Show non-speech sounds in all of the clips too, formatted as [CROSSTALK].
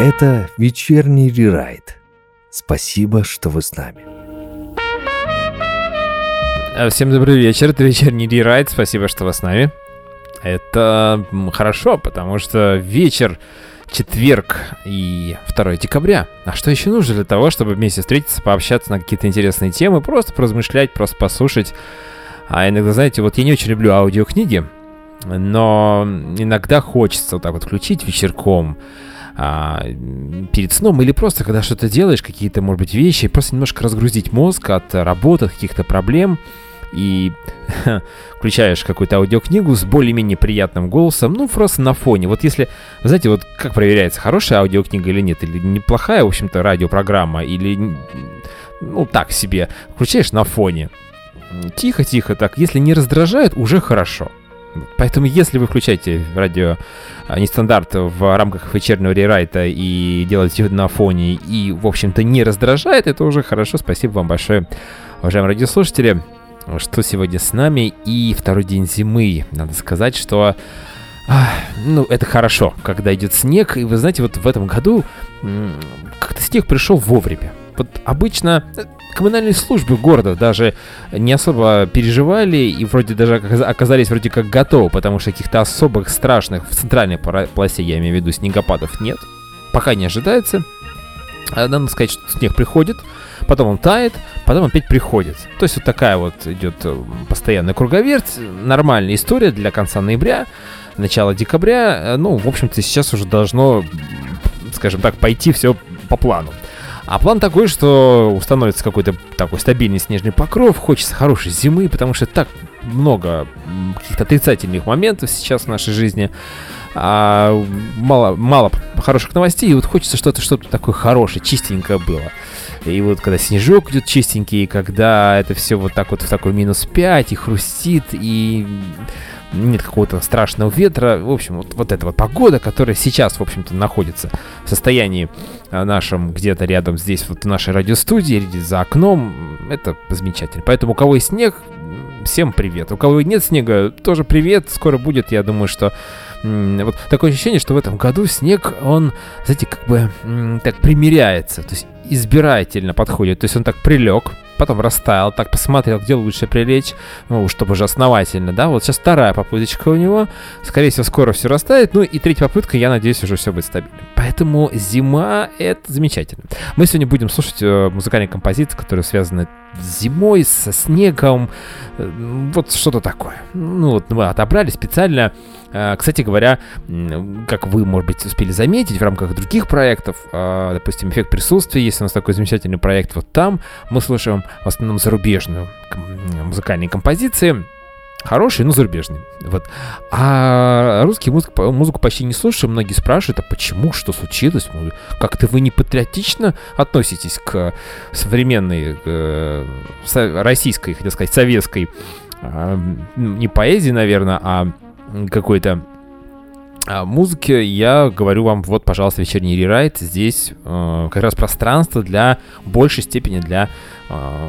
Это вечерний рерайт. Спасибо, что вы с нами. А, всем добрый вечер, это вечерний рерайт, спасибо, что вы с нами. Это хорошо, потому что вечер, четверг и 2 декабря. А что еще нужно для того, чтобы вместе встретиться, пообщаться на какие-то интересные темы, просто поразмышлять, просто послушать. А иногда, знаете, вот я не очень люблю аудиокниги, но иногда хочется вот так вот включить вечерком, а, перед сном или просто когда что-то делаешь, какие-то, может быть, вещи, просто немножко разгрузить мозг от работы, от каких-то проблем и [LAUGHS] включаешь какую-то аудиокнигу с более-менее приятным голосом, ну, просто на фоне. Вот если, знаете, вот как проверяется, хорошая аудиокнига или нет, или неплохая, в общем-то, радиопрограмма, или, ну, так себе, включаешь на фоне. Тихо-тихо так, если не раздражает, уже хорошо. Поэтому, если вы включаете радио а, нестандарт в рамках вечернего рерайта и делаете на фоне и, в общем-то, не раздражает, это уже хорошо. Спасибо вам большое, уважаемые радиослушатели, что сегодня с нами. И второй день зимы. Надо сказать, что а, ну, это хорошо, когда идет снег. И вы знаете, вот в этом году как-то снег пришел вовремя. Вот обычно коммунальные службы города даже не особо переживали и вроде даже оказались вроде как готовы, потому что каких-то особых страшных в центральной полосе, я имею в виду, снегопадов нет. Пока не ожидается. А, надо сказать, что снег приходит, потом он тает, потом опять приходит. То есть вот такая вот идет э, постоянная круговерть, нормальная история для конца ноября, начала декабря. Э, ну, в общем-то, сейчас уже должно, скажем так, пойти все по плану. А план такой, что установится какой-то такой стабильный снежный покров, хочется хорошей зимы, потому что так много каких-то отрицательных моментов сейчас в нашей жизни. А мало, мало хороших новостей, и вот хочется что-то что-то такое хорошее, чистенькое было. И вот когда снежок идет чистенький, и когда это все вот так вот в такой минус 5 и хрустит, и нет какого-то страшного ветра. В общем, вот, вот эта вот погода, которая сейчас, в общем-то, находится в состоянии а, нашем где-то рядом здесь, вот в нашей радиостудии, за окном, это замечательно. Поэтому у кого есть снег, всем привет. У кого нет снега, тоже привет. Скоро будет, я думаю, что вот такое ощущение, что в этом году снег, он, знаете, как бы так примиряется, то есть избирательно подходит. То есть он так прилег, потом растаял, так посмотрел, где лучше прилечь, ну, чтобы уже основательно, да, вот сейчас вторая попыточка у него, скорее всего, скоро все растает, ну, и третья попытка, я надеюсь, уже все будет стабильно. Поэтому зима — это замечательно. Мы сегодня будем слушать э, музыкальные композиции, которые связаны зимой, со снегом, э, вот что-то такое. Ну, вот мы отобрали специально э, кстати говоря, как вы, может быть, успели заметить в рамках других проектов, э, допустим, эффект присутствия, есть у нас такой замечательный проект, вот там мы слушаем в основном зарубежную музыкальные композиции, хороший, но зарубежный. Вот. А русский музык, музыку почти не слушаем. Многие спрашивают, а почему, что случилось? Как-то вы не патриотично относитесь к современной э, российской, хотел сказать, советской, э, не поэзии, наверное, а какой-то а, музыки, я говорю вам, вот, пожалуйста, вечерний рерайт. Здесь э, как раз пространство для большей степени для, э,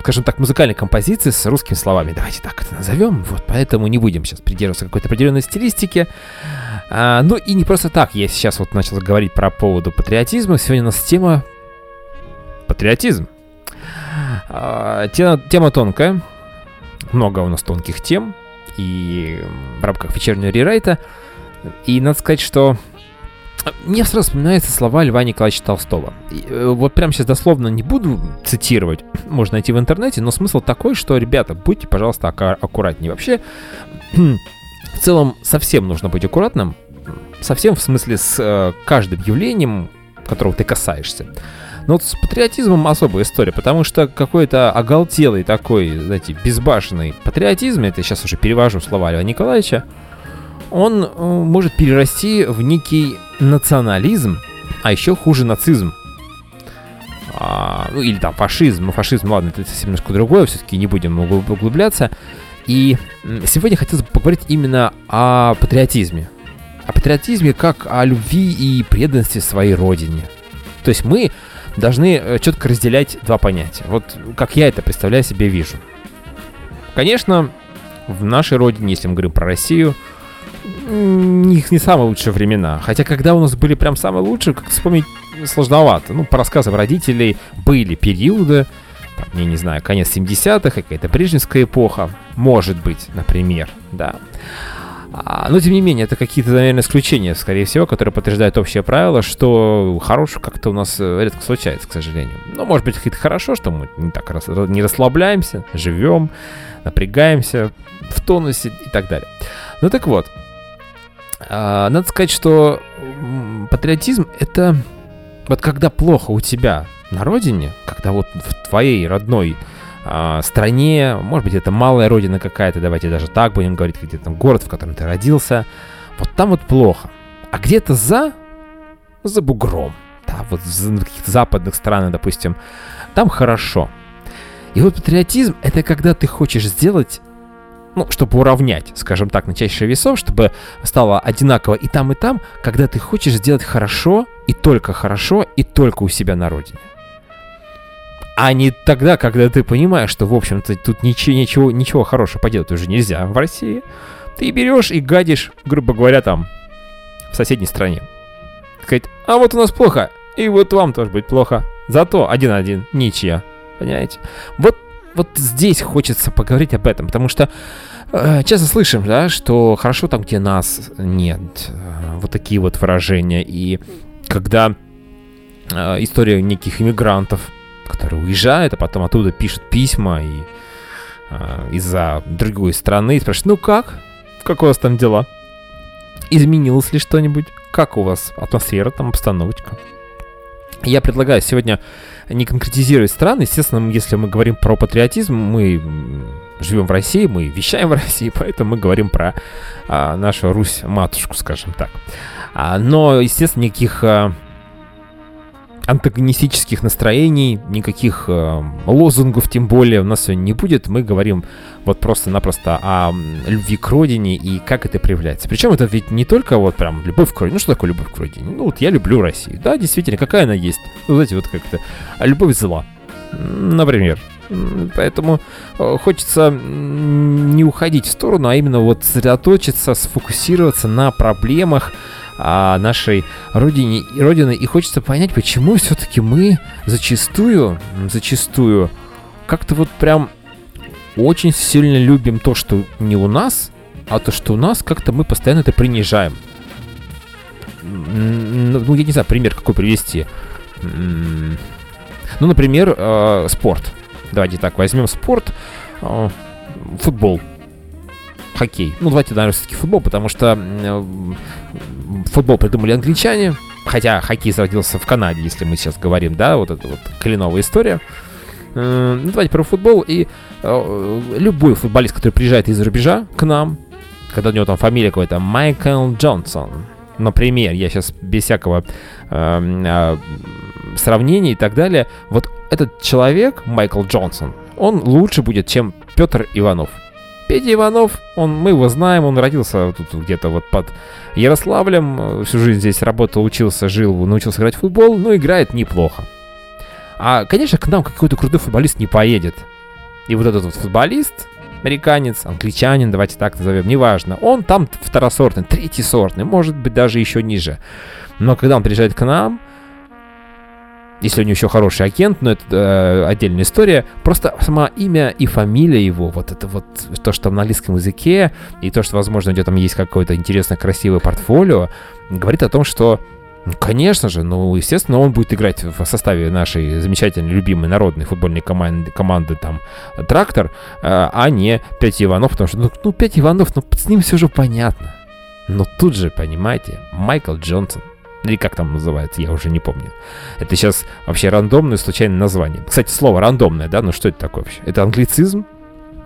скажем так, музыкальной композиции с русскими словами. Давайте так это назовем. Вот, поэтому не будем сейчас придерживаться какой-то определенной стилистики. А, ну и не просто так. Я сейчас вот начал говорить про поводу патриотизма. Сегодня у нас тема патриотизм. А, тема, тема тонкая. Много у нас тонких тем и в рамках вечернего рерайта. И надо сказать, что мне сразу вспоминаются слова Льва Николаевича Толстого. Э, вот прямо сейчас дословно не буду цитировать, [CLEARS THROAT] можно найти в интернете, но смысл такой, что, ребята, будьте, пожалуйста, аккуратнее. Вообще, [CLEARS THROAT] в целом, совсем нужно быть аккуратным, совсем в смысле с э, каждым явлением, которого ты касаешься. Но вот с патриотизмом особая история, потому что какой-то оголтелый такой, знаете, безбашенный патриотизм, это сейчас уже перевожу слова Льва Николаевича, он э, может перерасти в некий национализм, а еще хуже нацизм. А, ну, или там фашизм. Ну, фашизм, ладно, это совсем немножко другое, все-таки не будем углубляться. И сегодня хотелось бы поговорить именно о патриотизме. О патриотизме как о любви и преданности своей родине. То есть мы должны э, четко разделять два понятия. Вот как я это представляю себе вижу. Конечно, в нашей родине, если мы говорим про Россию, не, не самые лучшие времена. Хотя, когда у нас были прям самые лучшие, как вспомнить сложновато. Ну, по рассказам родителей были периоды, там, я не знаю, конец 70-х, какая-то брежневская эпоха, может быть, например, да. А, но, тем не менее, это какие-то, наверное, исключения, скорее всего, которые подтверждают общее правило, что хорошего как-то у нас э, редко случается, к сожалению. Но, может быть, это хорошо, что мы не так рас, не расслабляемся, живем, напрягаемся, в тонусе и так далее. Ну так вот, а, надо сказать, что патриотизм это вот когда плохо у тебя на родине, когда вот в твоей родной а, стране, может быть, это малая родина какая-то, давайте даже так будем говорить, где-то там город, в котором ты родился, вот там вот плохо. А где-то за, за бугром, да, вот в каких-то западных странах, допустим, там хорошо. И вот патриотизм — это когда ты хочешь сделать ну, чтобы уравнять, скажем так, на чаще весов, чтобы стало одинаково и там, и там, когда ты хочешь сделать хорошо, и только хорошо, и только у себя на родине. А не тогда, когда ты понимаешь, что, в общем-то, тут ничего, ничего, ничего хорошего поделать уже нельзя в России. Ты берешь и гадишь, грубо говоря, там, в соседней стране. Сказать, а вот у нас плохо, и вот вам тоже будет плохо. Зато один-один, ничья. Понимаете? Вот вот здесь хочется поговорить об этом, потому что э, часто слышим, да, что хорошо там, где нас нет. Э, вот такие вот выражения. И когда э, история неких иммигрантов, которые уезжают, а потом оттуда пишут письма и э, из-за другой страны и спрашивают, ну как? Как у вас там дела? Изменилось ли что-нибудь? Как у вас атмосфера, там обстановочка? Я предлагаю сегодня не конкретизировать страны. Естественно, если мы говорим про патриотизм, мы живем в России, мы вещаем в [LAUGHS] России, поэтому мы говорим про а, нашу Русь-матушку, скажем так. А, но, естественно, никаких а, антагонистических настроений, никаких э, лозунгов, тем более, у нас сегодня не будет. Мы говорим вот просто-напросто о любви к родине и как это проявляется. Причем это ведь не только вот прям любовь к родине. Ну, что такое любовь к родине? Ну, вот я люблю Россию. Да, действительно, какая она есть? Ну, знаете, вот как-то а любовь зла, например. Поэтому э, хочется не уходить в сторону, а именно вот сосредоточиться, сфокусироваться на проблемах, а, нашей родине, родины, и хочется понять, почему все-таки мы зачастую, зачастую как-то вот прям очень сильно любим то, что не у нас, а то, что у нас, как-то мы постоянно это принижаем. Ну, я не знаю, пример какой привести. Ну, например, э, спорт. Давайте так, возьмем спорт. Э, футбол хоккей. Ну, давайте, наверное, все-таки футбол, потому что э, футбол придумали англичане, хотя хоккей зародился в Канаде, если мы сейчас говорим, да, вот это вот кленовая история. Э, ну, давайте про футбол. И э, любой футболист, который приезжает из-за рубежа к нам, когда у него там фамилия какой-то Майкл Джонсон, например, я сейчас без всякого э, э, сравнения и так далее, вот этот человек, Майкл Джонсон, он лучше будет, чем Петр Иванов. Петя Иванов, он, мы его знаем, он родился тут где-то вот под Ярославлем, всю жизнь здесь работал, учился, жил, научился играть в футбол, но играет неплохо. А, конечно, к нам какой-то крутой футболист не поедет. И вот этот вот футболист, американец, англичанин, давайте так назовем, неважно, он там второсортный, третий сортный, может быть даже еще ниже. Но когда он приезжает к нам, если у него еще хороший агент, но это э, отдельная история. Просто сама имя и фамилия его, вот это вот то, что на английском языке, и то, что, возможно, у него там есть какое-то интересное, красивое портфолио, говорит о том, что ну, конечно же, ну, естественно, он будет играть в составе нашей замечательной, любимой народной футбольной команды, команды там, «Трактор», э, а не Петя Иванов, потому что, ну, ну, Петя Иванов, ну, с ним все же понятно. Но тут же, понимаете, Майкл Джонсон, или как там называется, я уже не помню. Это сейчас вообще рандомное случайное название. Кстати, слово рандомное, да? Ну что это такое вообще? Это англицизм?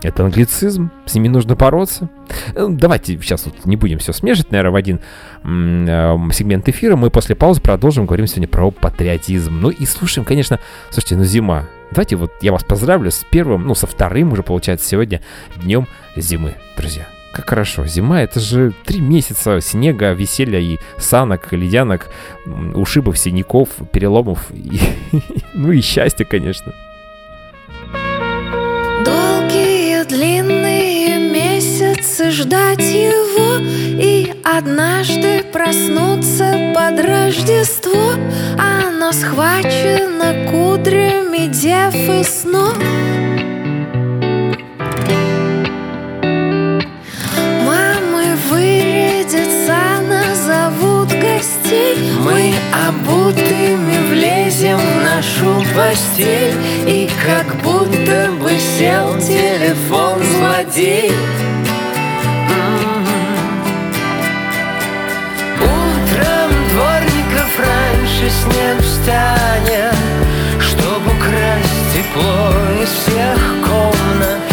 Это англицизм, с ними нужно бороться. Э, давайте сейчас вот не будем все смешать, наверное, в один э, сегмент эфира. Мы после паузы продолжим, говорим сегодня про патриотизм. Ну и слушаем, конечно, слушайте, ну зима. Давайте вот я вас поздравлю с первым, ну со вторым уже получается сегодня днем зимы, друзья. Как хорошо. Зима — это же три месяца снега, веселья и санок, ледянок, ушибов, синяков, переломов. И, [LAUGHS] ну и счастья, конечно. Долгие длинные месяцы ждать его и однажды проснуться под Рождество Оно схвачено кудрями дев и снов гостей Мы обутыми влезем в нашу постель. И как будто бы сел телефон злодей. Утром дворников раньше снег встанет Чтоб украсть тепло из всех комнат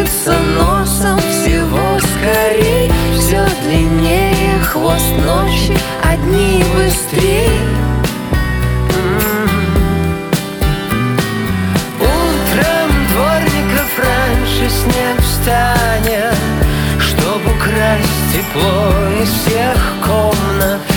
поплатится носом всего скорей. Все длиннее хвост ночи, одни быстрей. Утром дворников раньше снег встанет Чтоб украсть тепло из всех комнат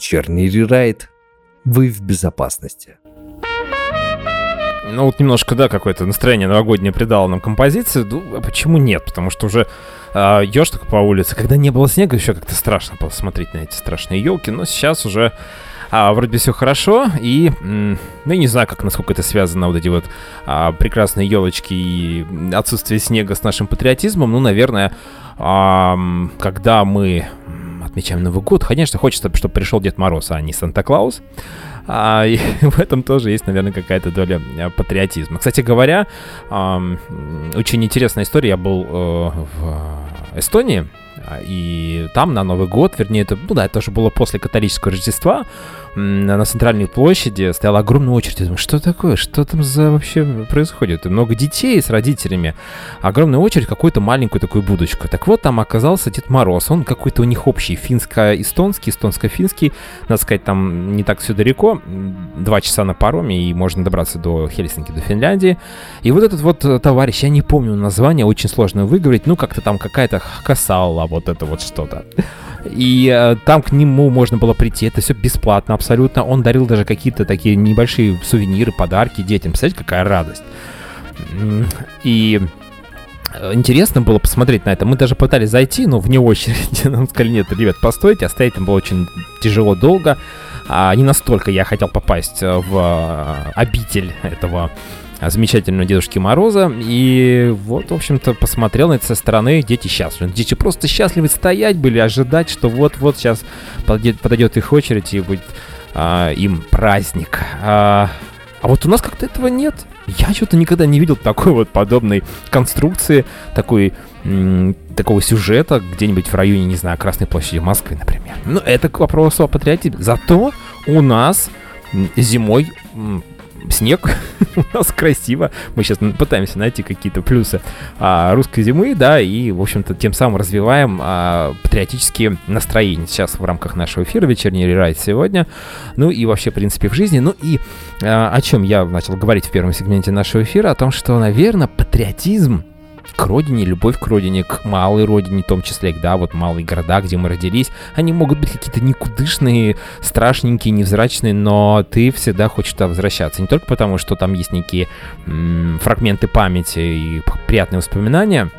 вечерний рерайт, вы в безопасности. Ну вот немножко, да, какое-то настроение новогоднее придало нам композицию. Ну, а почему нет? Потому что уже а, идешь так по улице. Когда не было снега, еще как-то страшно было смотреть на эти страшные елки. Но сейчас уже а, вроде бы все хорошо. И, ну, я не знаю, как, насколько это связано, вот эти вот а, прекрасные елочки и отсутствие снега с нашим патриотизмом. Ну, наверное, а, когда мы отмечаем Новый год, конечно, хочется, чтобы пришел Дед Мороз, а не Санта-Клаус. А, и [LAUGHS] в этом тоже есть, наверное, какая-то доля а, патриотизма. Кстати говоря, очень интересная история. Я был э, в Эстонии, а, и там на Новый год, вернее, это, ну да, это тоже было после католического Рождества, на центральной площади стояла огромная очередь. Я думаю, что такое? Что там за вообще происходит? И много детей с родителями. Огромная очередь, какую-то маленькую такую будочку. Так вот, там оказался Дед Мороз. Он какой-то у них общий, финско-эстонский, эстонско-финский. Надо сказать, там не так все далеко. Два часа на пароме, и можно добраться до Хельсинки, до Финляндии. И вот этот вот э, товарищ, я не помню название, очень сложно выговорить. Ну, как-то там какая-то Хакасалла, вот это вот что-то. И э, там к нему можно было прийти, это все бесплатно абсолютно. Он дарил даже какие-то такие небольшие сувениры, подарки детям. Представляете, какая радость. И э, интересно было посмотреть на это. Мы даже пытались зайти, но вне очереди [LAUGHS] нам сказали, нет, ребят, постойте, а стоять там было очень тяжело долго. А не настолько я хотел попасть э, в обитель этого замечательного Дедушки Мороза. И вот, в общем-то, посмотрел на это со стороны. Дети счастливы. Дети просто счастливы стоять были, ожидать, что вот-вот сейчас подойдет, подойдет их очередь и будет а, им праздник. А, а вот у нас как-то этого нет. Я что-то никогда не видел такой вот подобной конструкции, такой такого сюжета где-нибудь в районе, не знаю, Красной площади Москвы, например. Ну, это к вопросу о патриотизме. Зато у нас зимой снег, [LAUGHS] у нас красиво. Мы сейчас пытаемся найти какие-то плюсы а, русской зимы, да, и, в общем-то, тем самым развиваем а, патриотические настроения сейчас в рамках нашего эфира «Вечерний рерайт» сегодня. Ну и вообще, в принципе, в жизни. Ну и а, о чем я начал говорить в первом сегменте нашего эфира, о том, что, наверное, патриотизм к родине, любовь к родине, к малой родине, в том числе, да, вот малые города, где мы родились, они могут быть какие-то никудышные, страшненькие, невзрачные, но ты всегда хочешь туда возвращаться. Не только потому, что там есть некие м- фрагменты памяти и приятные воспоминания,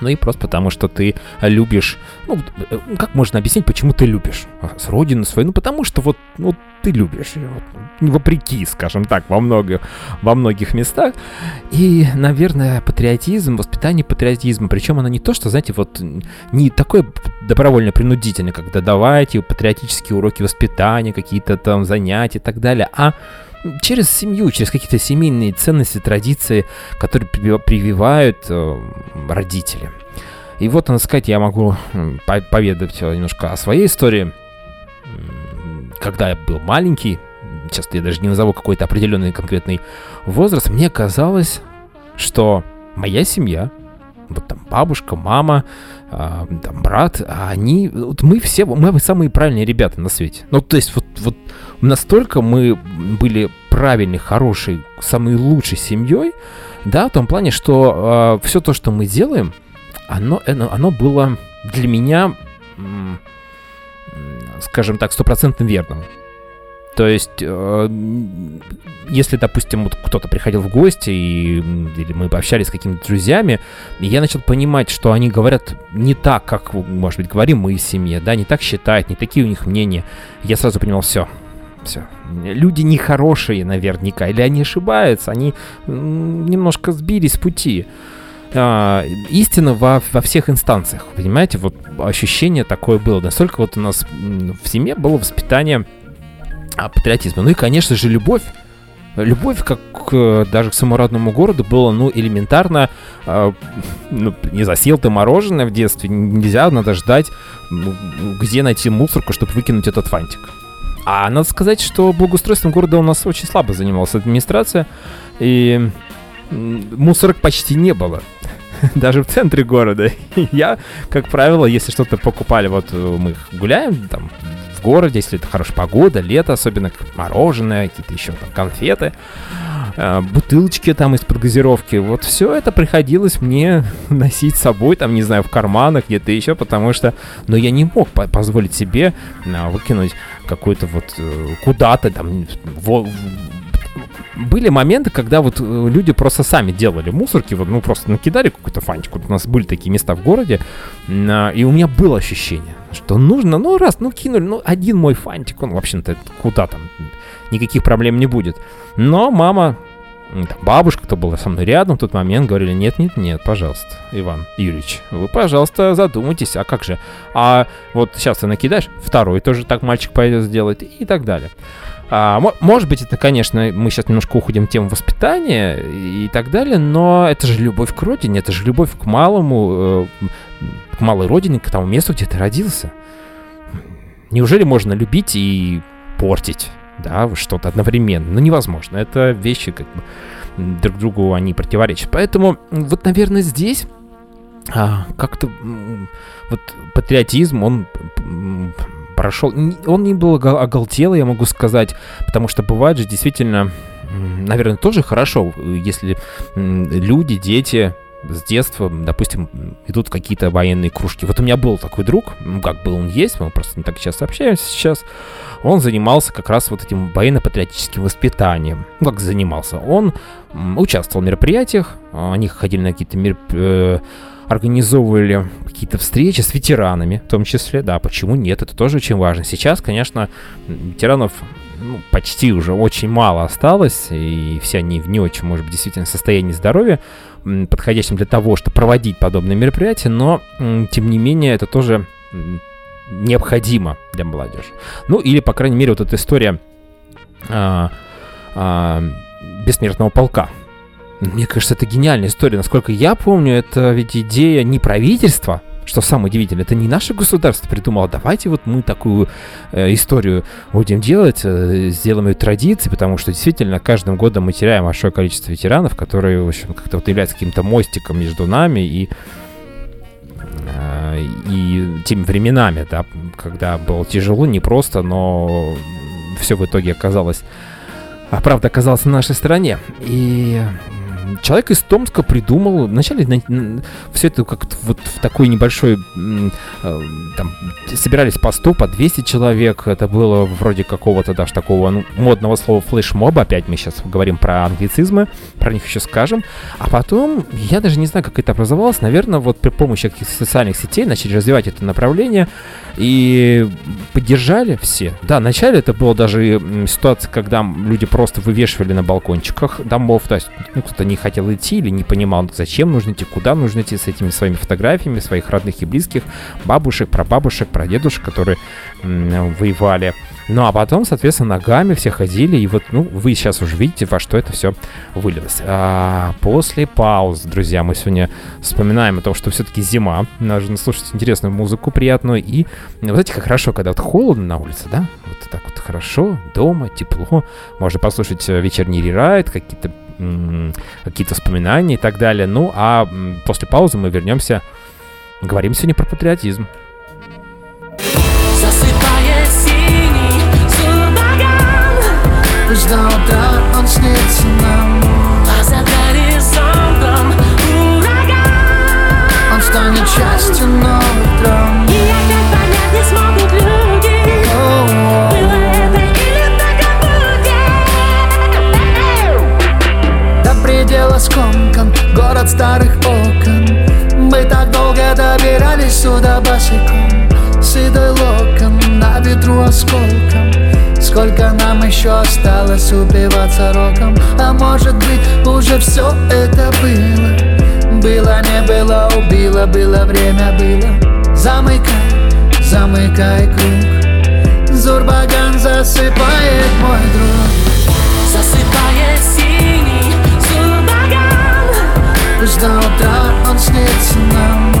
ну и просто потому, что ты любишь, ну, э, как можно объяснить, почему ты любишь с родину свою? Ну, потому что вот, вот ты любишь ее, вот, вопреки, скажем так, во многих, во многих местах. И, наверное, патриотизм, воспитание патриотизма, причем оно не то, что, знаете, вот не такое добровольно-принудительное, когда давайте патриотические уроки воспитания, какие-то там занятия и так далее, а через семью, через какие-то семейные ценности, традиции, которые прививают э, родители. И вот, надо сказать, я могу поведать немножко о своей истории. Когда я был маленький, сейчас я даже не назову какой-то определенный конкретный возраст, мне казалось, что моя семья, вот там бабушка, мама, э, там брат, они, вот мы все, мы самые правильные ребята на свете. Ну, то есть вот, вот настолько мы были правильной, хорошей, самой лучшей семьей, да, в том плане, что э, а, все то, что мы делаем, оно, оно, было для меня, скажем так, стопроцентно верным. То есть, э, если, допустим, вот кто-то приходил в гости, и, или мы пообщались с какими-то друзьями, я начал понимать, что они говорят не так, как, может быть, говорим мы в семье, да, не так считают, не такие у них мнения. Я сразу понимал, все, все. Люди нехорошие наверняка, или они ошибаются, они немножко сбились с пути. А, истина во, во всех инстанциях, понимаете, вот ощущение такое было. Настолько вот у нас в семье было воспитание а, патриотизма. Ну и, конечно же, любовь. Любовь, как к, даже к самородному городу, было, ну, элементарно. Э, ну, не засел ты мороженое в детстве, нельзя, надо ждать, где найти мусорку, чтобы выкинуть этот фантик. А надо сказать, что благоустройством города у нас очень слабо занималась администрация, и мусорок почти не было. [LAUGHS] Даже в центре города. Я, как правило, если что-то покупали, вот э, мы гуляем, там, в городе, если это хорошая погода, лето, особенно мороженое, какие-то еще там конфеты, э, бутылочки там из-под газировки. Вот все это приходилось мне [LAUGHS] носить с собой, там, не знаю, в карманах, где-то еще, потому что, ну, я не мог позволить себе э, выкинуть какой-то вот э, куда-то там в, были моменты, когда вот люди просто сами делали мусорки, вот, ну, просто накидали какой-то фантик. Вот у нас были такие места в городе, и у меня было ощущение, что нужно, ну, раз, ну, кинули, ну, один мой фантик, он, в общем-то, куда там, никаких проблем не будет. Но мама, там, бабушка, кто была со мной рядом в тот момент, говорили, нет, нет, нет, пожалуйста, Иван Юрьевич, вы, пожалуйста, задумайтесь, а как же? А вот сейчас ты накидаешь, второй тоже так мальчик пойдет сделать и так далее. А, может быть, это, конечно, мы сейчас немножко уходим в тему воспитания и так далее, но это же любовь к родине, это же любовь к малому, э, к малой родине, к тому месту, где ты родился. Неужели можно любить и портить, да, что-то одновременно? Ну, невозможно. Это вещи, как бы, друг другу они противоречат. Поэтому, вот, наверное, здесь а, как-то вот патриотизм, он прошел. Он не был оголтелый, я могу сказать, потому что бывает же действительно, наверное, тоже хорошо, если люди, дети с детства, допустим, идут какие-то военные кружки. Вот у меня был такой друг, ну как был, он есть, мы просто не так часто общаемся сейчас. Он занимался как раз вот этим военно-патриотическим воспитанием. Ну, как занимался? Он участвовал в мероприятиях, они ходили на какие-то мероприятия, организовывали какие-то встречи с ветеранами, в том числе, да, почему нет, это тоже очень важно. Сейчас, конечно, ветеранов ну, почти уже очень мало осталось, и все они в не очень, может быть, действительно состоянии здоровья, подходящим для того, чтобы проводить подобные мероприятия, но, тем не менее, это тоже необходимо для молодежи. Ну, или, по крайней мере, вот эта история а, а, бессмертного полка. Мне кажется, это гениальная история. Насколько я помню, это ведь идея не правительства, что самое удивительное, это не наше государство придумало, давайте вот мы такую э, историю будем делать, э, сделаем ее традицией, потому что действительно каждым годом мы теряем большое количество ветеранов, которые, в общем, как-то вот являются каким-то мостиком между нами и э, и теми временами, да, когда было тяжело, непросто, но все в итоге оказалось, а правда оказалась на нашей стороне. И человек из Томска придумал, вначале на, все это как вот в такой небольшой, э, там, собирались по 100, по 200 человек, это было вроде какого-то даже такого ну, модного слова флешмоба, опять мы сейчас говорим про англицизмы, про них еще скажем, а потом, я даже не знаю, как это образовалось, наверное, вот при помощи каких-то социальных сетей начали развивать это направление, и поддержали все. Да, вначале это была даже ситуация, когда люди просто вывешивали на балкончиках домов, то есть ну, кто-то не хотел идти или не понимал, зачем нужно идти, куда нужно идти с этими своими фотографиями своих родных и близких, бабушек, прабабушек, прадедушек, которые м, воевали. Ну а потом, соответственно, ногами все ходили, и вот, ну, вы сейчас уже видите, во что это все вылилось. А после пауз, друзья, мы сегодня вспоминаем о том, что все-таки зима, нужно слушать интересную музыку приятную, и, вы знаете, как хорошо, когда вот холодно на улице, да, вот так вот хорошо, дома, тепло, можно послушать э, вечерний рерайд, какие-то какие-то воспоминания и так далее. Ну, а после паузы мы вернемся, говорим сегодня про патриотизм. А станет частью новых драм скомкан Город старых окон. Мы так долго добирались сюда босиком Седой локон на ветру осколком. Сколько нам еще осталось убиваться роком? А может быть уже все это было? Было, не было, убило, было, время было. Замыкай, замыкай круг. Зурбаган засыпает мой друг до утра он снится нам.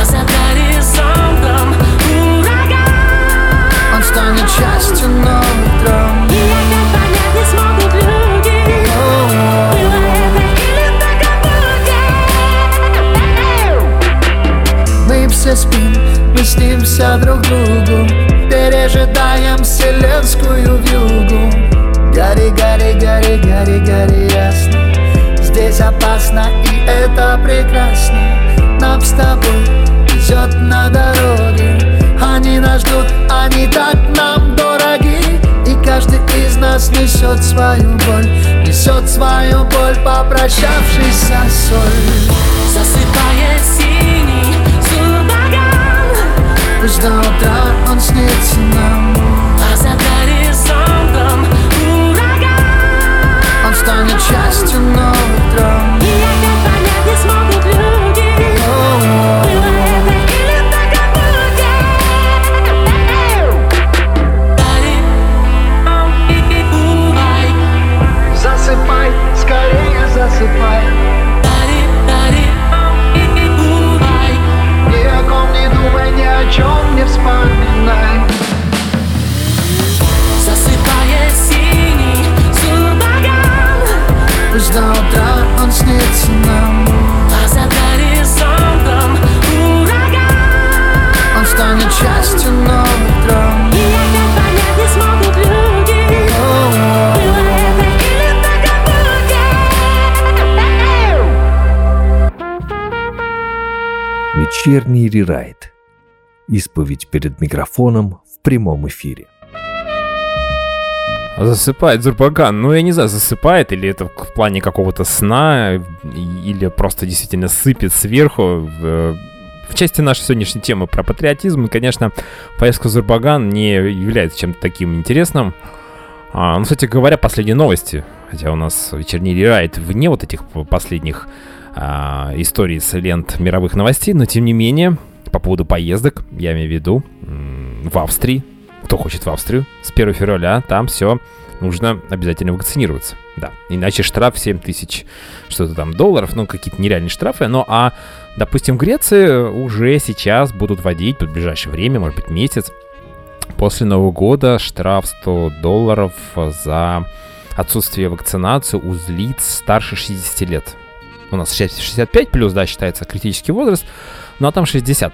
А за горизонтом ураган. Он станет частью новых драм И опять понять не смогут люди. Было это или так будет Мы все спим, мы снимся друг другу Пережидаем вселенскую вьюгу. Гори, гори, гори, гори, гори ясно Здесь опасно и это прекрасно. Нам с тобой везет на дороге. Они нас ждут, они так нам дороги. И каждый из нас несет свою боль Несет свою боль, попрощавшись со соль. Засыпает синий сурбаган Пусть до утра он снится нам. А за горизонтом ураган. Он станет частью новых Вечерний рерайт. Исповедь перед микрофоном в прямом эфире. Засыпает Зурбаган. Ну, я не знаю, засыпает или это в плане какого-то сна, или просто действительно сыпет сверху. В, в части нашей сегодняшней темы про патриотизм, конечно, поездка Зурбаган не является чем-то таким интересным. А, ну, кстати говоря, последние новости, хотя у нас вечерний рерайт вне вот этих последних а, историй с лент мировых новостей, но тем не менее, по поводу поездок, я имею в виду, в Австрии, кто хочет в Австрию, с 1 февраля там все нужно обязательно вакцинироваться. Да, иначе штраф 7 тысяч что-то там долларов, ну какие-то нереальные штрафы. Ну а, допустим, в Греции уже сейчас будут вводить, в ближайшее время, может быть месяц, после Нового года штраф 100 долларов за отсутствие вакцинации у лиц старше 60 лет. У нас сейчас 65 плюс, да, считается критический возраст, ну а там 60.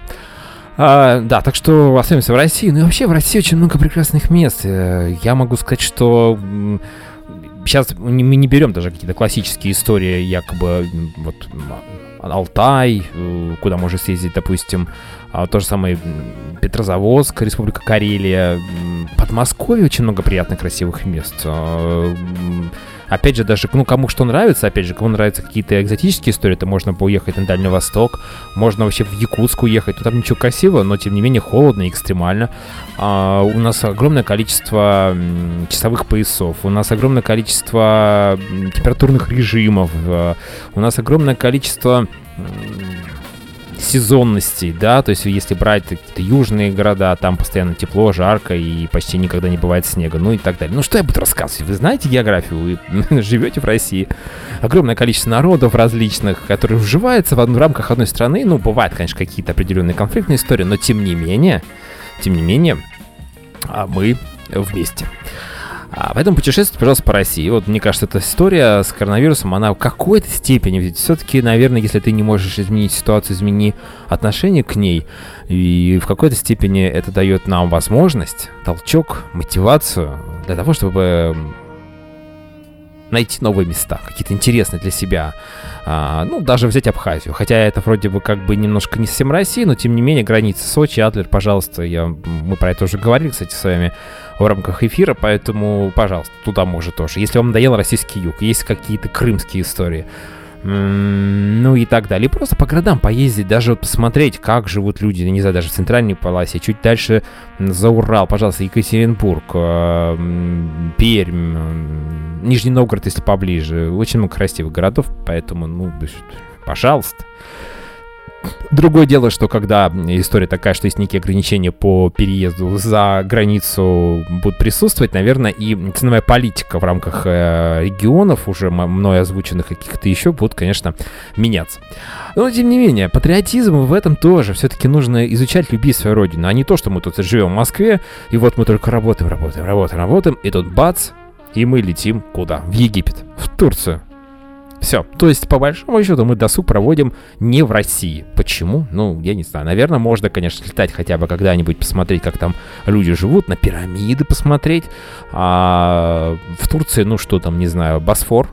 А, да, так что остаемся в России. Ну и вообще в России очень много прекрасных мест. Э, Я могу сказать, что сейчас мы не- берем даже какие-то классические истории, якобы вот Алтай, э, куда можно съездить, допустим, а то же самое Петрозаводск, Республика Карелия, Подмосковье очень много приятных, красивых мест. Опять же, даже, ну, кому что нравится, опять же, кому нравятся какие-то экзотические истории, то можно поехать на Дальний Восток, можно вообще в Якутск уехать, ну, там ничего красивого, но, тем не менее, холодно и экстремально. А, у нас огромное количество часовых поясов, у нас огромное количество температурных режимов, э, у нас огромное количество сезонностей, да, то есть если брать какие-то южные города, там постоянно тепло, жарко и почти никогда не бывает снега, ну и так далее. Ну что я буду рассказывать? Вы знаете географию, вы [LAUGHS] живете в России. Огромное количество народов различных, которые вживаются в, в рамках одной страны. Ну, бывают, конечно, какие-то определенные конфликтные истории, но тем не менее, тем не менее, а мы вместе. А, поэтому путешествуйте, пожалуйста, по России. Вот мне кажется, эта история с коронавирусом, она в какой-то степени, ведь все-таки, наверное, если ты не можешь изменить ситуацию, измени отношение к ней. И в какой-то степени это дает нам возможность, толчок, мотивацию для того, чтобы найти новые места, какие-то интересные для себя. А, ну, даже взять Абхазию. Хотя это вроде бы как бы немножко не совсем Россия, но тем не менее граница Сочи, Адлер, пожалуйста. Я, мы про это уже говорили, кстати, с вами в рамках эфира, поэтому, пожалуйста, туда может тоже. Если вам надоел российский юг, есть какие-то крымские истории, ну и так далее. Просто по городам поездить, даже вот посмотреть, как живут люди, не знаю, даже в центральной полосе, чуть дальше за Урал, пожалуйста, Екатеринбург, э, Пермь, Нижний Новгород, если поближе. Очень много красивых городов, поэтому, ну, пожалуйста. Другое дело, что когда история такая, что есть некие ограничения по переезду за границу будут присутствовать, наверное, и ценовая политика в рамках э, регионов, уже мной озвученных каких-то еще, будут, конечно, меняться. Но, тем не менее, патриотизм в этом тоже. Все-таки нужно изучать, любить свою родину, а не то, что мы тут живем в Москве, и вот мы только работаем, работаем, работаем, работаем, и тут бац, и мы летим куда? В Египет, в Турцию. Все. То есть, по большому счету, мы досуг проводим не в России. Почему? Ну, я не знаю. Наверное, можно, конечно, летать хотя бы когда-нибудь, посмотреть, как там люди живут, на пирамиды посмотреть. А в Турции, ну что там, не знаю, Босфор.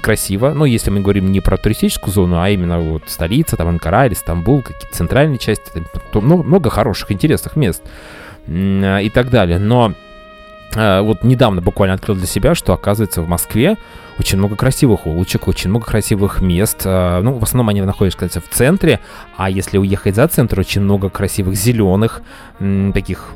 Красиво. Ну, если мы говорим не про туристическую зону, а именно вот столица, там Анкара или Стамбул, какие-то центральные части, то много, много хороших, интересных мест и так далее. Но вот недавно буквально открыл для себя, что оказывается в Москве очень много красивых улочек, очень много красивых мест. А, Ну, в основном они находятся, кажется, в центре, а если уехать за центр, очень много красивых зеленых, таких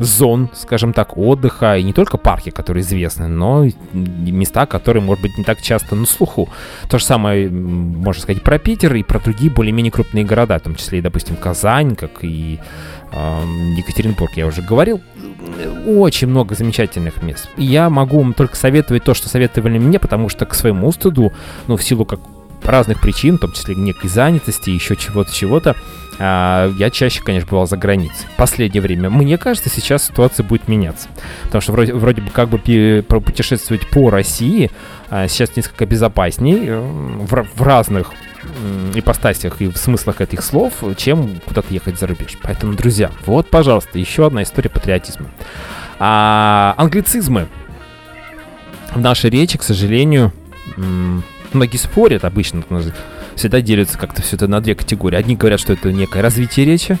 зон, скажем так, отдыха, и не только парки, которые известны, но места, которые, может быть, не так часто на слуху. То же самое, можно сказать, про Питер и про другие более-менее крупные города, в том числе и, допустим, Казань, как и Екатеринбург, я уже говорил. Очень много замечательных мест. И я могу вам только советовать то, что советовали мне, потому что к своему стыду, ну, в силу как разных причин, в том числе некой занятости, еще чего-то, чего-то, а, я чаще, конечно, бывал за границей. Последнее время. Мне кажется, сейчас ситуация будет меняться. Потому что вроде, вроде бы как бы путешествовать по России а, сейчас несколько безопасней э, в, в разных ипостасях и в смыслах этих слов, чем куда-то ехать за рубеж. Поэтому, друзья, вот, пожалуйста, еще одна история патриотизма. А, англицизмы в нашей речи, к сожалению, многие спорят обычно, всегда делятся как-то все это на две категории. Одни говорят, что это некое развитие речи,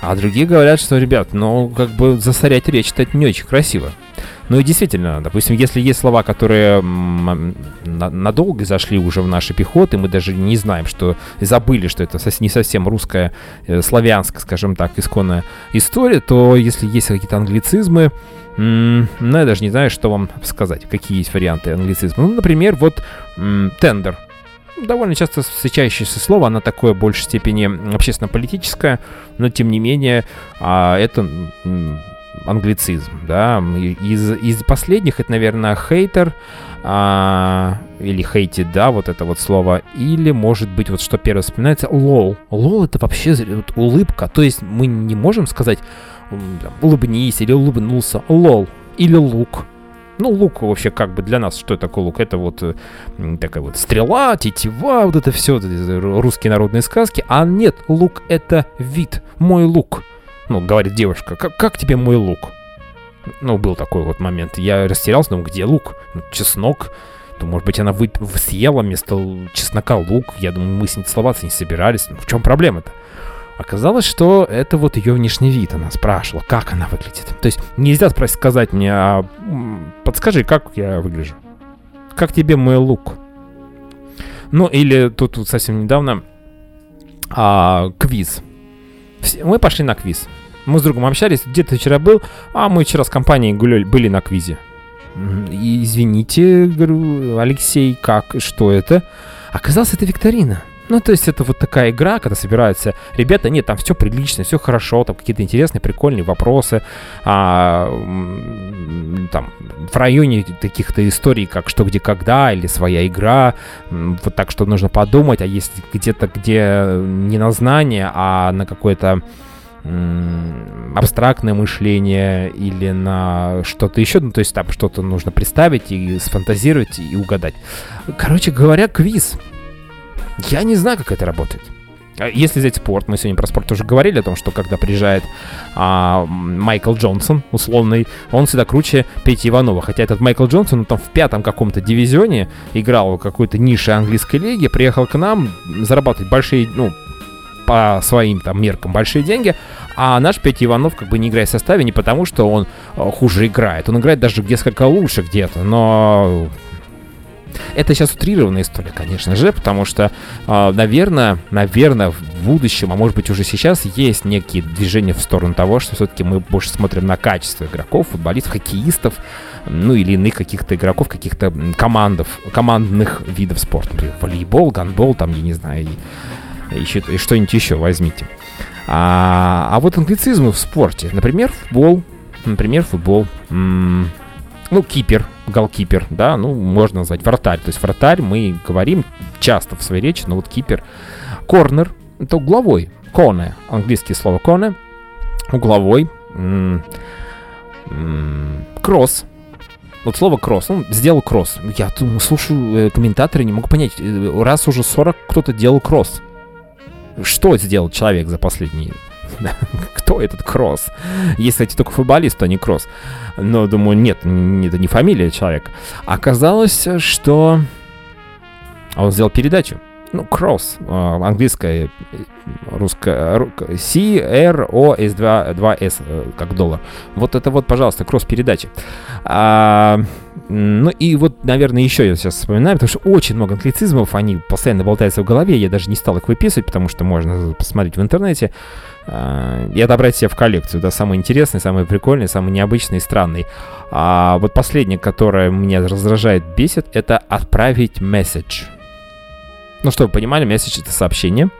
а другие говорят, что, ребят, ну, как бы засорять речь это не очень красиво. Ну и действительно, допустим, если есть слова, которые надолго зашли уже в наши пехоты, мы даже не знаем, что забыли, что это не совсем русская, э, славянская, скажем так, исконная история, то если есть какие-то англицизмы, ну я даже не знаю, что вам сказать, какие есть варианты англицизма. Ну, например, вот тендер. Довольно часто встречающееся слово, оно такое в большей степени общественно-политическое, но тем не менее а, это англицизм, да. Из, из последних это, наверное, хейтер а, или хейтит, да, вот это вот слово. Или, может быть, вот что первое вспоминается, lol. Lol это вообще вот улыбка, то есть мы не можем сказать улыбнись или улыбнулся. Lol или look. Ну, лук вообще как бы для нас, что такое лук? Это вот э, такая вот стрела, тетива, вот это все, русские народные сказки. А нет, look это вид, мой look. Ну, говорит девушка, как, как тебе мой лук? Ну, был такой вот момент. Я растерялся, думаю, где лук? Ну, чеснок. То, может быть, она вып- съела вместо чеснока лук. Я думаю, мы с ней целоваться не собирались. Ну, в чем проблема-то? Оказалось, что это вот ее внешний вид. Она спрашивала, как она выглядит. То есть нельзя спросить, сказать мне, а, подскажи, как я выгляжу? Как тебе мой лук? Ну, или тут вот совсем недавно а, квиз. Мы пошли на квиз. Мы с другом общались, где ты вчера был? А мы вчера с компанией гуляли, были на квизе. И, извините, говорю, Алексей, как, что это? Оказалось, это викторина. Ну, то есть это вот такая игра, когда собираются ребята, нет, там все прилично, все хорошо, там какие-то интересные, прикольные вопросы, а, там, в районе таких-то историй, как что, где, когда, или своя игра, вот так, что нужно подумать, а есть где-то, где не на знание, а на какое-то абстрактное мышление или на что-то еще, ну, то есть там что-то нужно представить и сфантазировать и угадать. Короче говоря, квиз. Я не знаю, как это работает. А Если взять спорт, мы сегодня про спорт уже говорили о том, что когда приезжает а, Майкл Джонсон, условный, он всегда круче Пети Иванова. Хотя этот Майкл Джонсон, он там в пятом каком-то дивизионе играл в какой-то нише английской лиги, приехал к нам зарабатывать большие, ну, по своим там меркам большие деньги, а наш Петя Иванов как бы не играет в составе не потому, что он э, хуже играет, он играет даже несколько лучше где-то, но это сейчас утрированная история, конечно же, потому что, э, наверное, наверное, в будущем, а может быть уже сейчас, есть некие движения в сторону того, что все-таки мы больше смотрим на качество игроков, футболистов, хоккеистов, ну или иных каких-то игроков, каких-то командов, командных видов спорта, например, волейбол, гандбол, там, я не знаю, еще, и что-нибудь еще возьмите. А, а вот англицизмы в спорте, например, футбол, например, футбол, м, ну, кипер, голкипер, да, ну, можно назвать вратарь. То есть вратарь мы говорим часто в своей речи, но вот кипер. Корнер, это угловой, коне, английское слово коне, угловой. М, м, Кросс, вот слово кросс, он сделал кросс. Я думаю, слушаю э, комментаторы, не могу понять, э, раз уже 40 кто-то делал кросс. Что сделал человек за последние... [LAUGHS] Кто этот кросс? Если, кстати, только футболист, то не кросс. Но, думаю, нет, это не фамилия человека. Оказалось, что он сделал передачу. Ну, кросс, э, английское, э, русское, ру- C-R-O-S 2, 2S, э, как доллар. Вот это вот, пожалуйста, кросс-передача. А, м, ну и вот, наверное, еще я сейчас вспоминаю, потому что очень много англицизмов, они постоянно болтаются в голове, я даже не стал их выписывать, потому что можно посмотреть в интернете а, и отобрать себе в коллекцию, да, самые интересные, самые прикольные, самые необычные и странные. А вот последнее, которое меня раздражает, бесит, это отправить месседж. Ну, чтобы вы понимали, месседж это сообщение.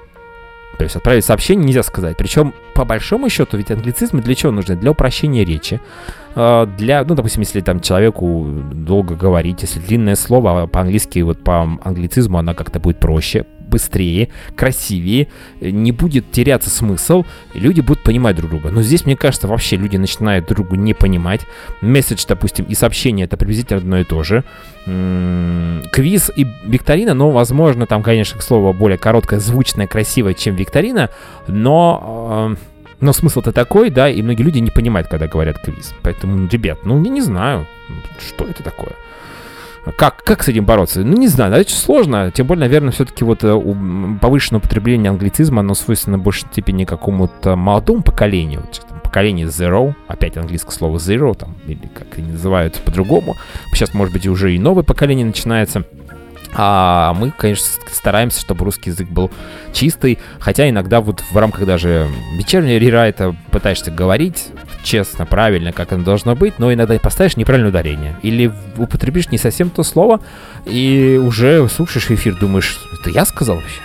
То есть отправить сообщение нельзя сказать. Причем, по большому счету, ведь англицизмы для чего нужны? Для упрощения речи. Э, Для, ну, допустим, если там человеку долго говорить, если длинное слово, а по-английски, вот по англицизму, она как-то будет проще, быстрее, красивее, э, не будет теряться смысл, люди будут понимать друг друга. Но здесь, мне кажется, вообще люди начинают друг друга не понимать. Месседж, допустим, и сообщение это приблизительно одно и то же. Квиз и викторина, ну, возможно, там, конечно, слово более короткое, звучное, красивое, чем викторина, но... э, но смысл-то такой, да, и многие люди не понимают, когда говорят квиз. Поэтому, ребят, ну, я не знаю, что это такое. Как, как с этим бороться? Ну, не знаю, это сложно. Тем более, наверное, все-таки вот э, повышенное употребление англицизма, оно свойственно в большей степени какому-то молодому поколению. Вот, поколение Zero, опять английское слово Zero, там, или как они называют по-другому. Сейчас, может быть, уже и новое поколение начинается. А мы, конечно, стараемся, чтобы русский язык был чистый, хотя иногда вот в рамках даже вечернего рерайта пытаешься говорить честно, правильно, как оно должно быть, но иногда поставишь неправильное ударение. Или употребишь не совсем то слово, и уже слушаешь эфир, думаешь, это я сказал вообще?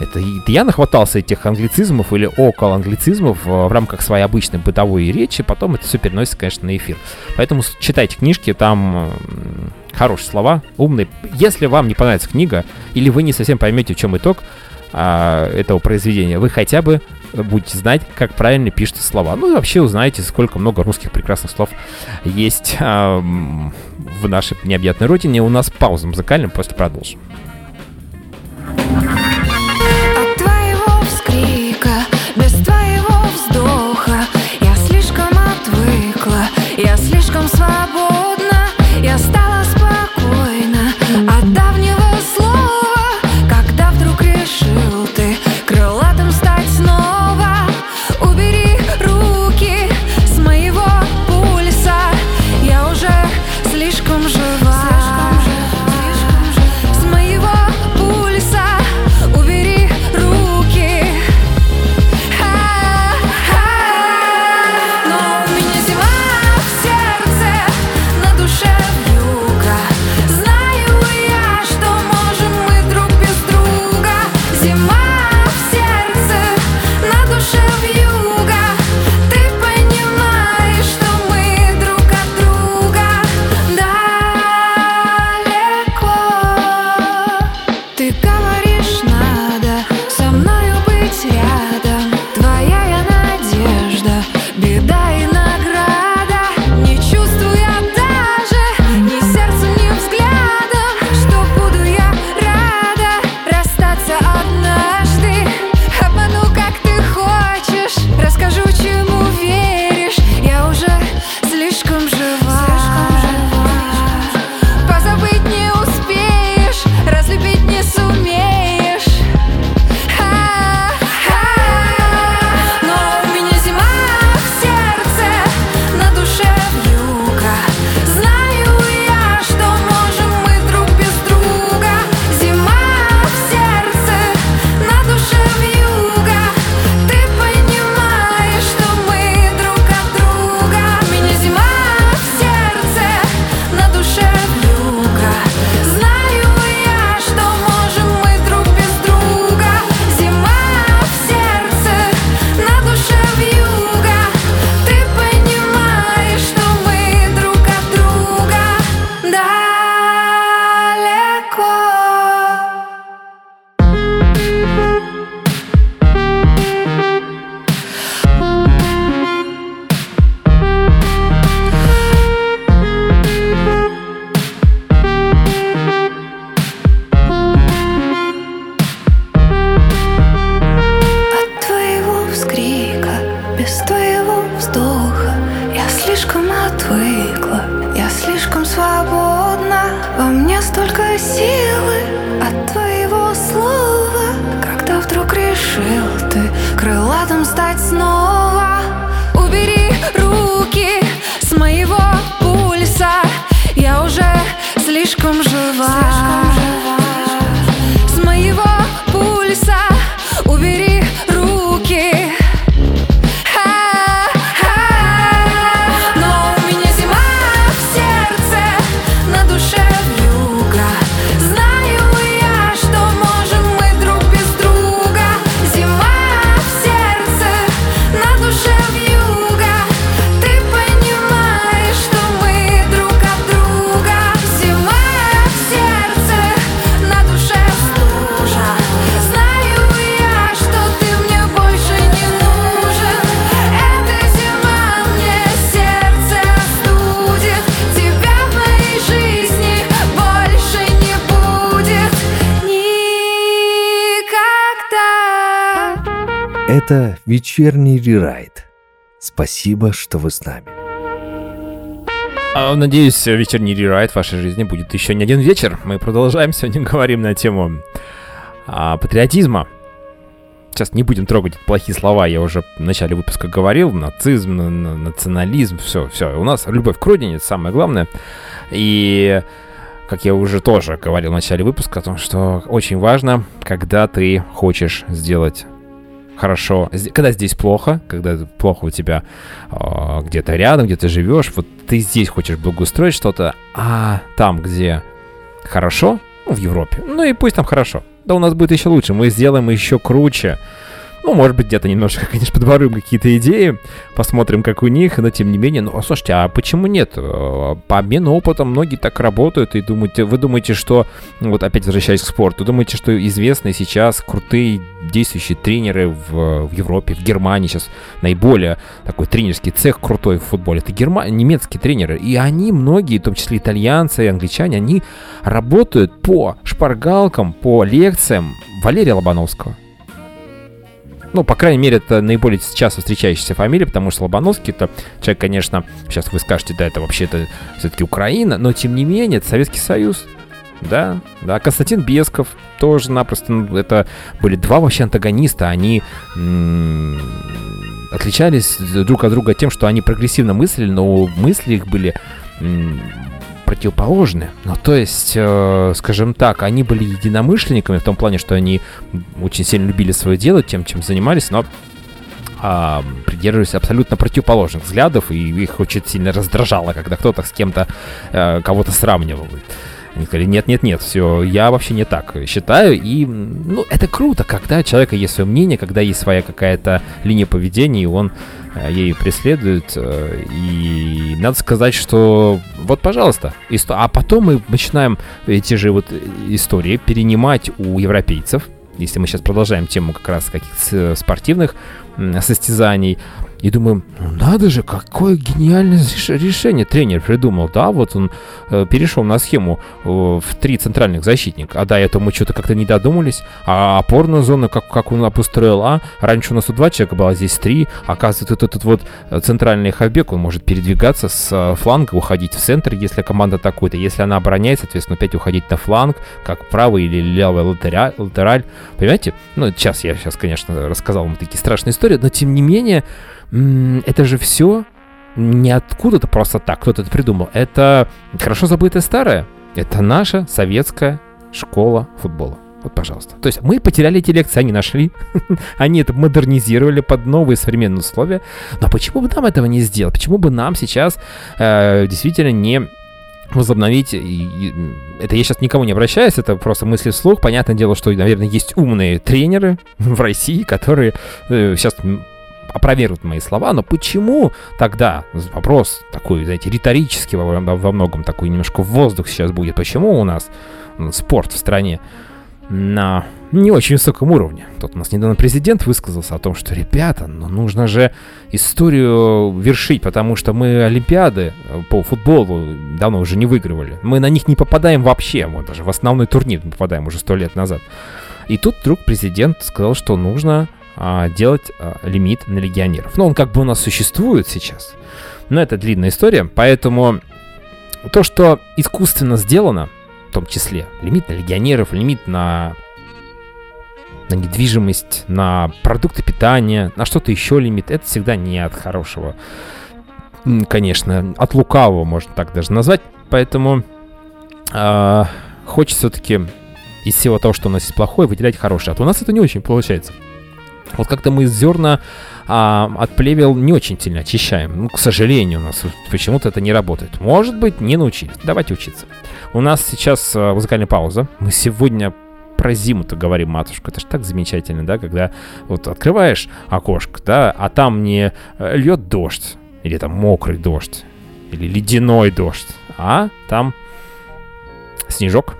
Это, это я нахватался этих англицизмов или около англицизмов э, в рамках своей обычной бытовой речи, потом это все переносится, конечно, на эфир. Поэтому читайте книжки, там хорошие слова, умные. Если вам не понравится книга, или вы не совсем поймете, в чем итог а, этого произведения, вы хотя бы будете знать, как правильно пишутся слова. Ну и вообще узнаете, сколько много русских прекрасных слов есть м, в нашей необъятной родине. У нас пауза музыкальная, после продолжим. start snowing. Это вечерний рерайт. Спасибо, что вы с нами. А, Надеюсь, вечерний рерайт в вашей жизни будет еще не один вечер. Мы продолжаем сегодня [LAUGHS] говорим на тему а, патриотизма. сейчас не будем трогать плохие слова, я уже в начале выпуска говорил, нацизм, на- на- национализм, все, все. У нас любовь к родине, это самое главное. И как я уже тоже говорил в начале выпуска, о том, что очень важно, когда ты хочешь сделать хорошо, когда здесь плохо, когда плохо у тебя а, где-то рядом, где ты живешь, вот ты здесь хочешь благоустроить что-то, а там, где хорошо, ну, в Европе, ну и пусть там хорошо, да у нас будет еще лучше, мы сделаем еще круче. Ну, может быть, где-то немножко, [LAUGHS] конечно, подворуем какие-то идеи, посмотрим, как у них, но тем не менее, ну, слушайте, а почему нет? Э, По обмену опытом многие так работают, и думаете, вы думаете, что, ну, вот опять возвращаясь к спорту, думаете, что известные сейчас крутые действующие тренеры в, в Европе, в Германии сейчас наиболее такой тренерский цех крутой в футболе, это герма... немецкие тренеры, и они, многие, в том числе итальянцы и англичане, они работают по шпаргалкам, по лекциям Валерия Лобановского. Ну, по крайней мере, это наиболее часто встречающаяся фамилия, потому что Лобановский это человек, конечно, сейчас вы скажете, да, это вообще-то все-таки Украина, но тем не менее, это Советский Союз. Да, да, Константин Бесков тоже напросто, ну, это были два вообще антагониста, они отличались друг от друга тем, что они прогрессивно мыслили, но мысли их были противоположны. Ну, то есть, э, скажем так, они были единомышленниками в том плане, что они очень сильно любили свое дело, тем, чем занимались, но а, придерживались абсолютно противоположных взглядов, и их очень сильно раздражало, когда кто-то с кем-то э, кого-то сравнивал. Они сказали, нет-нет-нет, все, я вообще не так считаю, и, ну, это круто, когда у человека есть свое мнение, когда есть своя какая-то линия поведения, и он э, ею преследует, э, и надо сказать, что вот, пожалуйста, а потом мы начинаем эти же вот истории перенимать у европейцев, если мы сейчас продолжаем тему как раз каких-то спортивных состязаний, и думаем, ну надо же, какое гениальное реш- решение тренер придумал, да, вот он э, перешел на схему э, в три центральных защитника, а до этого мы что-то как-то не додумались, а опорную зону, как, как он обустроил, а? Раньше у нас тут два человека было, а здесь три, оказывается, тут этот вот э, центральный хавбек, он может передвигаться с э, фланга, уходить в центр, если команда атакует, а если она обороняет, соответственно, опять уходить на фланг, как правый или левый латераль, латераль, понимаете? Ну, сейчас я сейчас, конечно, рассказал вам такие страшные истории, но тем не менее, это же все не откуда-то просто так кто-то это придумал. Это хорошо забытое старое. Это наша советская школа футбола. Вот, пожалуйста. То есть мы потеряли эти лекции, они нашли, [LAUGHS] они это модернизировали под новые современные условия. Но почему бы нам этого не сделать? Почему бы нам сейчас э, действительно не возобновить, это я сейчас никому не обращаюсь, это просто мысли вслух. Понятное дело, что, наверное, есть умные тренеры [LAUGHS] в России, которые э, сейчас опровергнут мои слова, но почему тогда, вопрос такой, знаете, риторический во, во- многом, такой немножко в воздух сейчас будет, почему у нас спорт в стране на не очень высоком уровне. Тут у нас недавно президент высказался о том, что, ребята, ну нужно же историю вершить, потому что мы Олимпиады э, по футболу давно уже не выигрывали. Мы на них не попадаем вообще, мы даже в основной турнир не попадаем уже сто лет назад. И тут вдруг президент сказал, что нужно а, делать а, лимит на легионеров. Ну, он как бы у нас существует сейчас, но это длинная история, поэтому то, что искусственно сделано, в том числе лимит на легионеров, лимит на на недвижимость, на продукты питания, на что-то еще лимит, это всегда не от хорошего. Конечно, от лукавого можно так даже назвать. Поэтому а, хочется все-таки из всего того, что у нас есть плохое, выделять хорошее. А то у нас это не очень получается. Вот как-то мы зерна а, от плевел не очень сильно очищаем. Ну, к сожалению, у нас почему-то это не работает. Может быть, не научились. Давайте учиться. У нас сейчас а, музыкальная пауза. Мы сегодня про зиму-то говорим, матушка. Это ж так замечательно, да, когда вот открываешь окошко, да, а там не э, льет дождь, или там мокрый дождь, или ледяной дождь, а там снежок.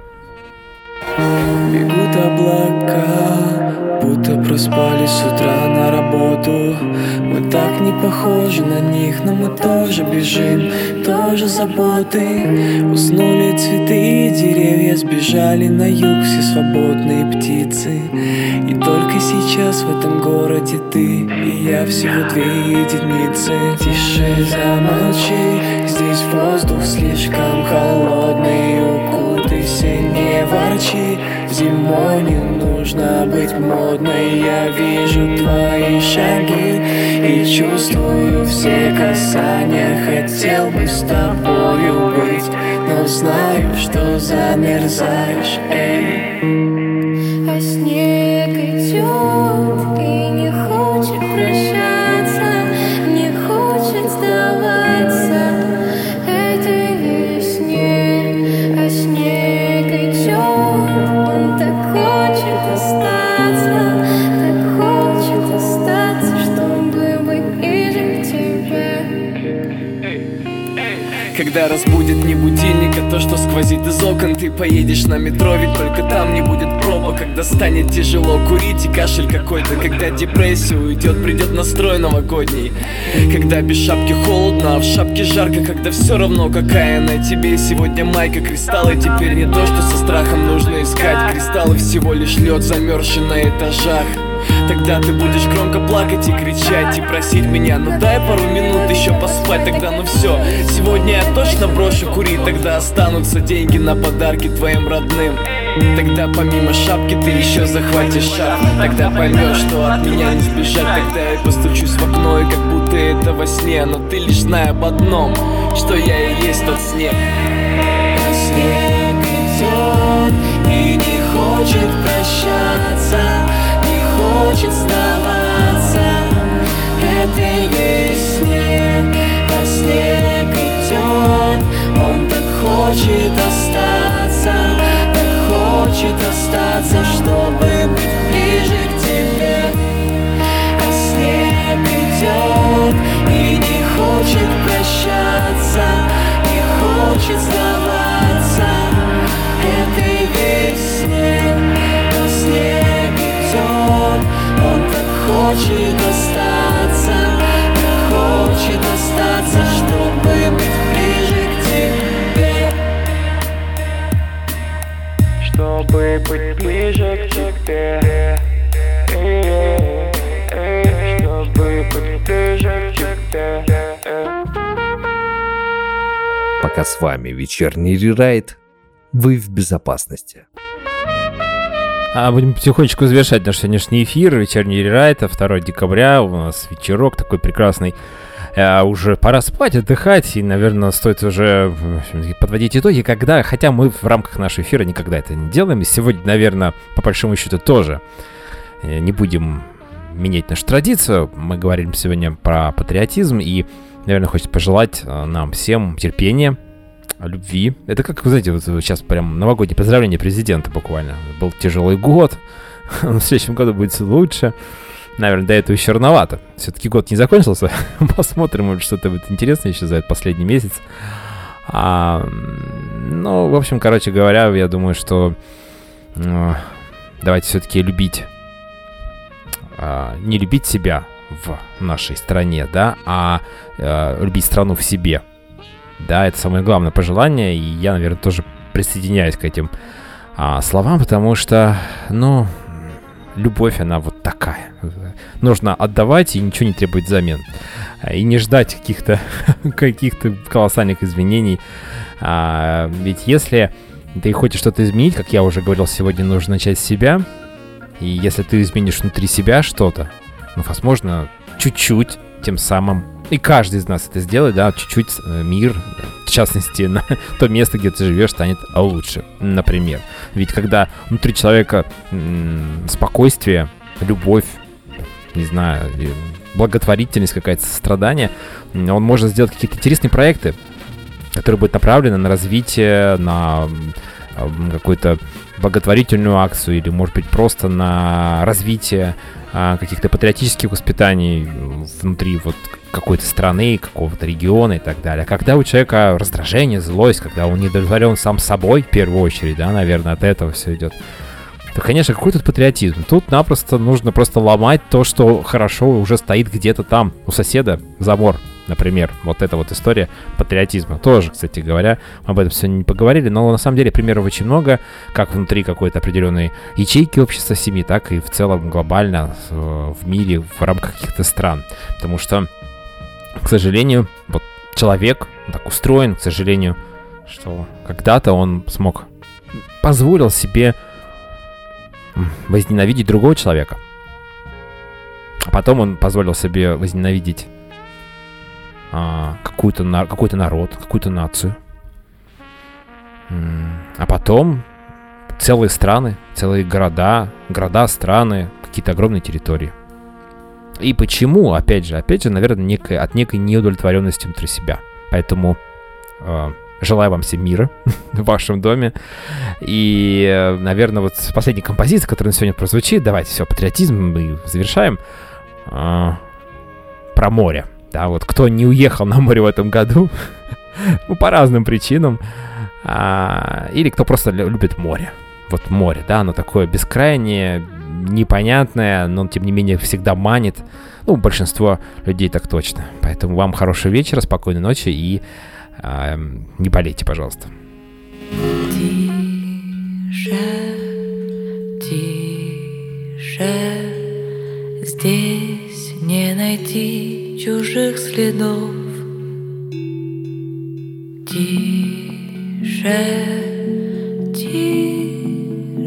Бегут облака, будто проспали с утра на работу. Мы так не похожи на них, но мы тоже бежим, тоже заботы Уснули цветы и деревья, сбежали на юг все свободные птицы. И только сейчас в этом городе ты и я всего две единицы. Тише замолчи, здесь воздух слишком холодный Укутайся, не ворчи, зимой не нужно быть модной. Я вижу твои шаги и чувствую все касания. Хотел бы с тобою быть, но знаю, что замерзаешь, эй Когда разбудит не будильник, а то, что сквозит из окон. Ты поедешь на метро, ведь только там не будет пробок Когда станет тяжело курить и кашель какой-то Когда депрессия уйдет, придет настрой новогодний. Когда без шапки холодно, а в шапке жарко Когда все равно какая на тебе. Сегодня майка Кристаллы теперь не то, что со страхом нужно искать. Кристаллы всего лишь лед, замерзший на этажах Тогда ты будешь громко плакать и кричать И просить меня, ну дай пару минут еще поспать Тогда ну все, сегодня я точно брошу курить Тогда останутся деньги на подарки твоим родным. Тогда помимо шапки ты еще захватишь шаг Тогда поймешь, что от меня не сбежать. Тогда я постучусь в окно и как будто это во сне Но ты лишь знай об одном, что я и есть тот снег. Снег идет и не хочет прощаться хочет сдаваться. Этой весне А снег идет, он так хочет остаться Так хочет остаться, чтобы быть ближе к тебе. А снег идет и не хочет прощаться, не хочет сдаваться. Этой весне. Хочет остаться, хочет остаться. Чтобы быть ближе к тебе. Чтобы быть ближе к тебе. Пока с вами вечерний рерайт, вы в безопасности. А будем потихонечку завершать наш сегодняшний эфир. Вечерний рерайт, 2 декабря. У нас вечерок такой прекрасный. А, уже пора спать, отдыхать. И, наверное, стоит уже подводить итоги, когда... Хотя мы в рамках нашего эфира никогда это не делаем. И сегодня, наверное, по большому счету тоже э, не будем менять нашу традицию. Мы говорим сегодня про патриотизм. И, наверное, хочется пожелать э, нам всем терпения, любви. Это как, вы знаете, вот сейчас прям новогоднее поздравление президента буквально. Был тяжелый год, [LAUGHS] в следующем году будет лучше. Наверное, до этого еще рановато. Все-таки год не закончился. [LAUGHS] Посмотрим, может, что-то будет интересное еще за этот последний месяц. А, ну, в общем, короче говоря, я думаю, что э, давайте все-таки любить, а, не любить себя в нашей стране, да, а э, любить страну в себе. Да, это самое главное пожелание, и я, наверное, тоже присоединяюсь к этим а, словам, потому что, ну, любовь, она вот такая. Нужно отдавать и ничего не требовать взамен. И не ждать каких-то [LAUGHS] каких-то колоссальных извинений. А, ведь если ты хочешь что-то изменить, как я уже говорил сегодня, нужно начать с себя. И если ты изменишь внутри себя что-то, ну, возможно, чуть-чуть, тем самым и каждый из нас это сделает, да, чуть-чуть э, мир, в частности, [LAUGHS] на то место, где ты живешь, станет лучше, например. Ведь когда внутри человека спокойствие, любовь, не знаю, благотворительность какая-то, сострадание, он может сделать какие-то интересные проекты, которые будут направлены на развитие, на м, какую-то благотворительную акцию или, может быть, просто на развитие а, каких-то патриотических воспитаний внутри вот какой-то страны, какого-то региона и так далее. Когда у человека раздражение, злость, когда он недовлетворен сам собой, в первую очередь, да, наверное, от этого все идет, то, конечно, какой тут патриотизм? Тут напросто нужно просто ломать то, что хорошо уже стоит где-то там, у соседа, забор, например. Вот эта вот история патриотизма. Тоже, кстати говоря, об этом сегодня не поговорили, но на самом деле примеров очень много, как внутри какой-то определенной ячейки общества семьи, так и в целом глобально э, в мире, в рамках каких-то стран. Потому что, к сожалению, вот человек так устроен, к сожалению, что когда-то он смог, позволил себе возненавидеть другого человека. А потом он позволил себе возненавидеть а, какую-то на- какой-то народ, какую-то нацию. А потом целые страны, целые города, города, страны, какие-то огромные территории. И почему, опять же, опять же, наверное, некой, от некой неудовлетворенности внутри себя. Поэтому э, желаю вам всем мира [LAUGHS] в вашем доме. И, э, наверное, вот последняя композиция, которая сегодня прозвучит, давайте все, патриотизм мы завершаем. А, про море. Да, вот кто не уехал на море в этом году, [LAUGHS] ну, по разным причинам, а, или кто просто лю- любит море. Вот море, да, оно такое бескрайнее, непонятное, но тем не менее всегда манит. Ну, большинство людей так точно. Поэтому вам хорошего вечера, спокойной ночи и а, не болейте, пожалуйста. Тише, тише, здесь не найти чужих следов. Тише, тише,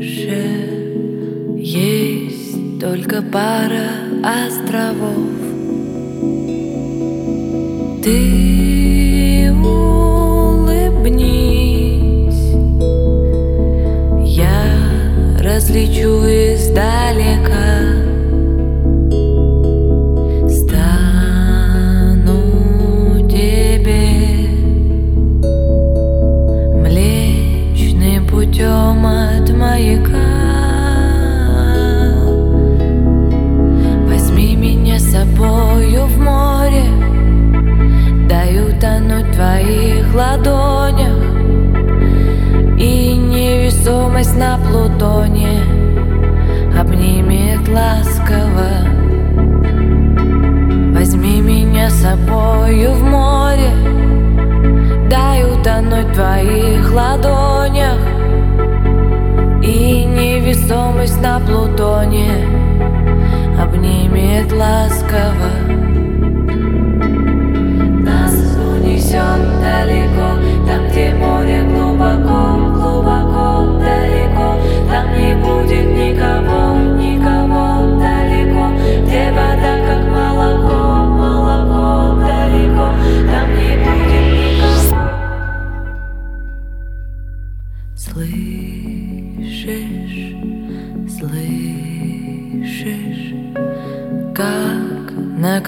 есть только пара островов. Ты улыбнись, я различу издалека. Твоих ладонях И невесомость на Плутоне Обнимет ласково. Возьми меня с собою в море Дай утонуть в твоих ладонях И невесомость на Плутоне Обнимет ласково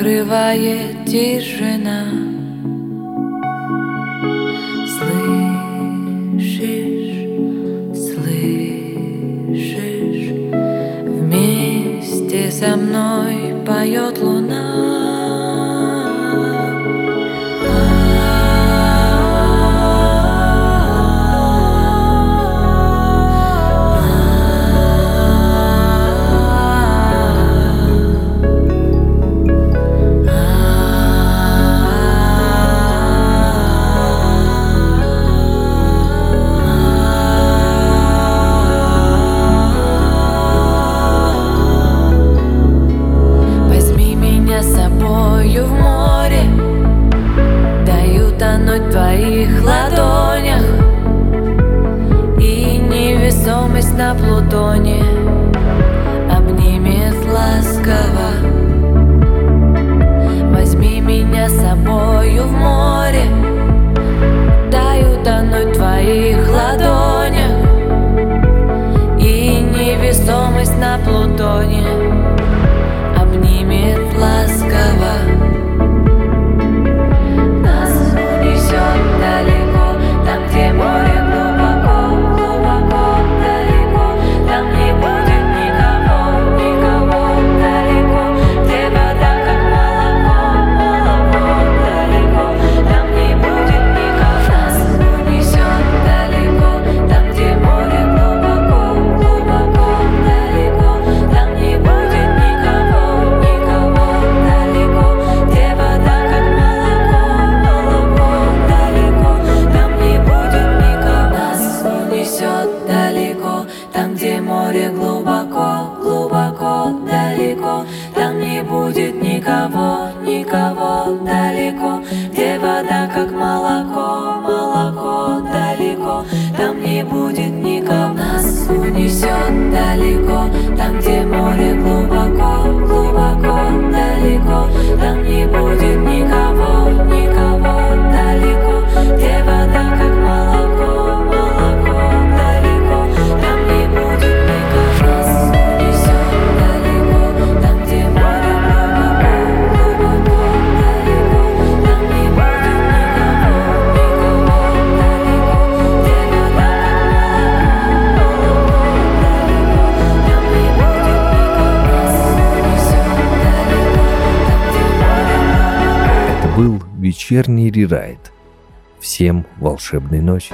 тишина Слышишь, рерайт. Всем волшебной ночи.